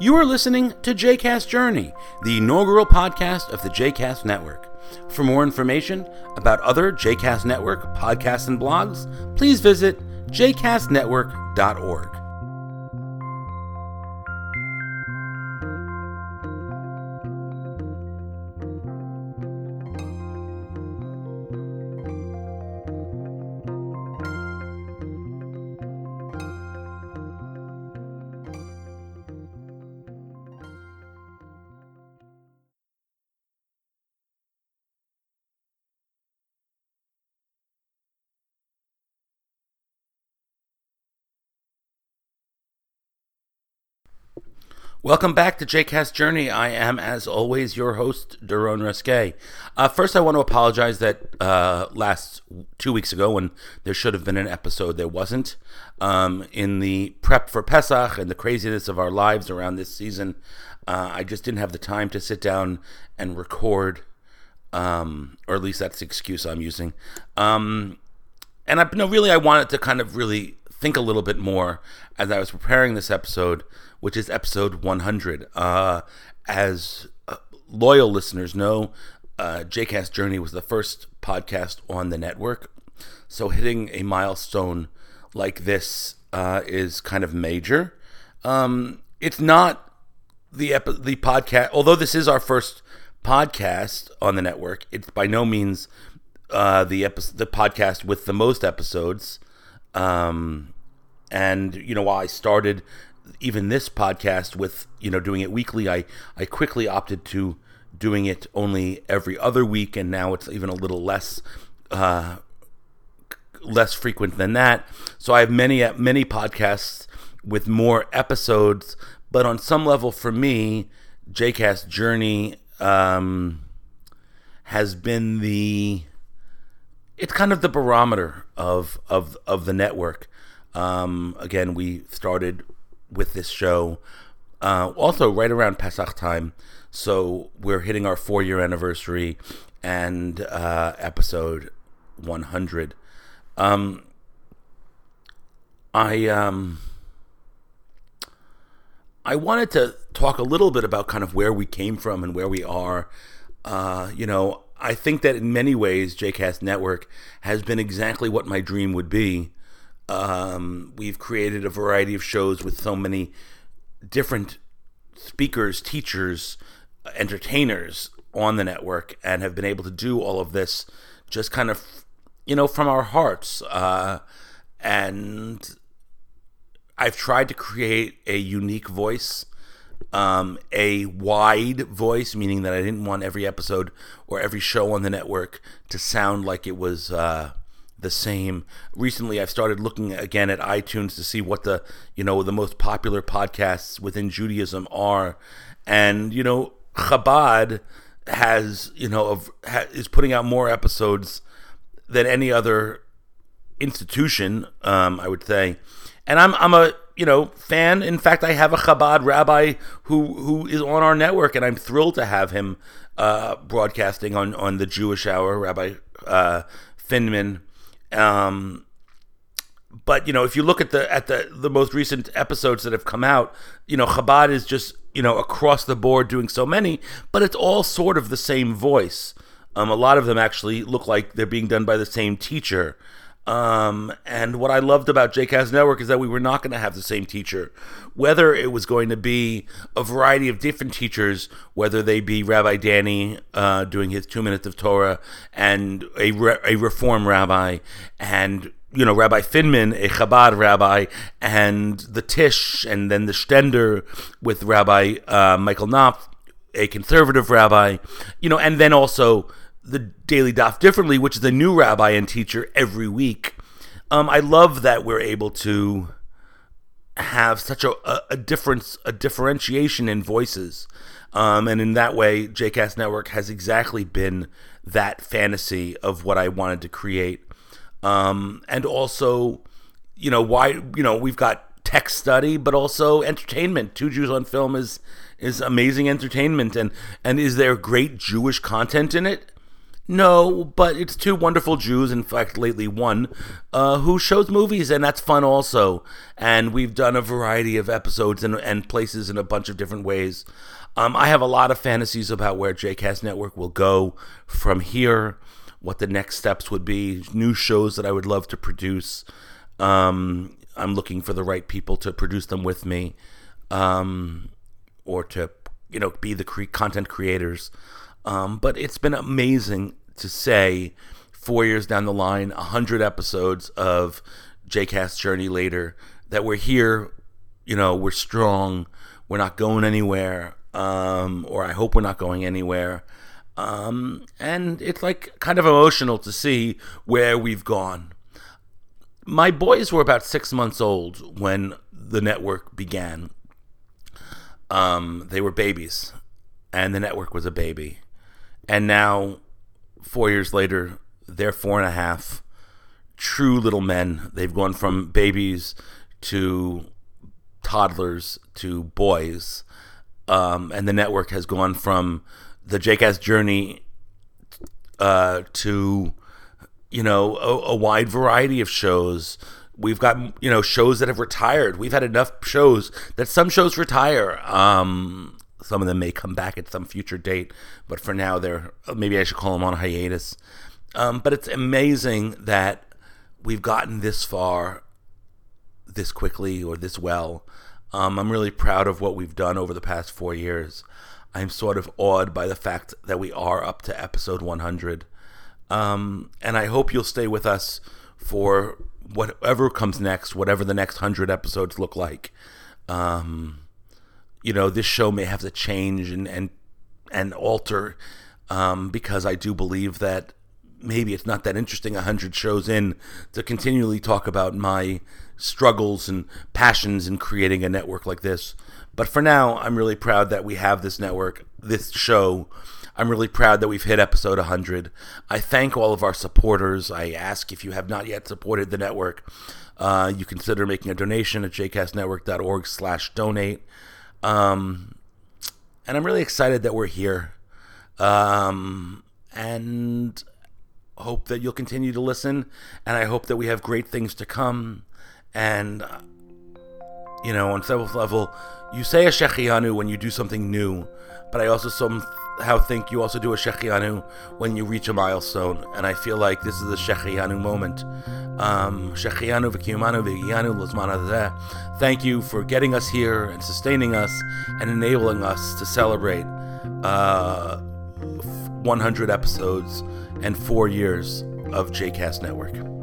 You are listening to JCast Journey, the inaugural podcast of the JCast Network. For more information about other JCast Network podcasts and blogs, please visit jcastnetwork.org. Welcome back to JCast Journey. I am, as always, your host, Daron Resque. Uh, first, I want to apologize that uh, last two weeks ago, when there should have been an episode, there wasn't. Um, in the prep for Pesach and the craziness of our lives around this season, uh, I just didn't have the time to sit down and record, um, or at least that's the excuse I'm using. Um, and I, no, really, I wanted to kind of really think a little bit more as I was preparing this episode which is episode 100. Uh, as uh, loyal listeners know, uh, JCast Journey was the first podcast on the network. So hitting a milestone like this uh, is kind of major. Um, it's not the epi- the podcast, although this is our first podcast on the network. It's by no means uh, the epi- the podcast with the most episodes. Um, and you know, while I started even this podcast with you know doing it weekly, I I quickly opted to doing it only every other week, and now it's even a little less. Uh, less frequent than that. So I have many many podcasts with more episodes, but on some level for me, JCast Journey um, has been the it's kind of the barometer of of of the network. Um, again, we started with this show. Uh, also, right around Pesach time, so we're hitting our four year anniversary and uh, episode 100. Um, I um, I wanted to talk a little bit about kind of where we came from and where we are. Uh, you know, I think that in many ways, JCast Network has been exactly what my dream would be um, we've created a variety of shows with so many different speakers, teachers, entertainers on the network, and have been able to do all of this just kind of, you know, from our hearts. Uh, and I've tried to create a unique voice, um, a wide voice, meaning that I didn't want every episode or every show on the network to sound like it was. Uh, the same. Recently, I've started looking again at iTunes to see what the you know the most popular podcasts within Judaism are, and you know Chabad has you know of, ha, is putting out more episodes than any other institution. Um, I would say, and I'm I'm a you know fan. In fact, I have a Chabad rabbi who who is on our network, and I'm thrilled to have him uh, broadcasting on on the Jewish Hour, Rabbi uh, Finman. Um, but you know, if you look at the at the the most recent episodes that have come out, you know, Chabad is just you know across the board doing so many, but it's all sort of the same voice. Um, a lot of them actually look like they're being done by the same teacher. Um, and what I loved about JCast Network is that we were not going to have the same teacher. Whether it was going to be a variety of different teachers, whether they be Rabbi Danny uh, doing his two minutes of Torah and a, re- a Reform rabbi, and you know, Rabbi Finman, a Chabad rabbi, and the Tish, and then the Shtender with Rabbi uh, Michael Knopf, a conservative rabbi, you know, and then also the Daily Daf differently, which is a new rabbi and teacher every week. Um, I love that we're able to have such a, a, a difference, a differentiation in voices. Um, and in that way, JCast Network has exactly been that fantasy of what I wanted to create. Um, and also, you know, why, you know, we've got tech study, but also entertainment. Two Jews on Film is is amazing entertainment, and and is there great Jewish content in it? No, but it's two wonderful Jews, in fact, lately one, uh, who shows movies, and that's fun also. And we've done a variety of episodes and, and places in a bunch of different ways. Um, I have a lot of fantasies about where JCast Network will go from here, what the next steps would be, new shows that I would love to produce. Um, I'm looking for the right people to produce them with me, um, or to you know be the cre- content creators. Um, but it's been amazing to say four years down the line, a hundred episodes of JCast Journey later, that we're here. You know, we're strong. We're not going anywhere. Um, or I hope we're not going anywhere. Um, and it's like kind of emotional to see where we've gone. My boys were about six months old when the network began. Um, they were babies, and the network was a baby. And now, four years later, they're four and a half, true little men. They've gone from babies to toddlers to boys. Um, and the network has gone from the JCast journey uh, to, you know, a, a wide variety of shows. We've got, you know, shows that have retired. We've had enough shows that some shows retire. Um, some of them may come back at some future date, but for now, they're maybe I should call them on hiatus. Um, but it's amazing that we've gotten this far this quickly or this well. Um, I'm really proud of what we've done over the past four years. I'm sort of awed by the fact that we are up to episode 100. Um, and I hope you'll stay with us for whatever comes next, whatever the next 100 episodes look like. Um, you know, this show may have to change and, and, and alter um, because I do believe that maybe it's not that interesting 100 shows in to continually talk about my struggles and passions in creating a network like this. But for now, I'm really proud that we have this network, this show. I'm really proud that we've hit episode 100. I thank all of our supporters. I ask if you have not yet supported the network, uh, you consider making a donation at jcastnetwork.org slash donate. Um, and I'm really excited that we're here. Um, and hope that you'll continue to listen. And I hope that we have great things to come. And, you know, on several level, you say a Shehecheyanu when you do something new, but I also somehow think you also do a Shehecheyanu when you reach a milestone, and I feel like this is a Shehecheyanu moment. Um, Thank you for getting us here and sustaining us and enabling us to celebrate uh, 100 episodes and four years of JCast Network.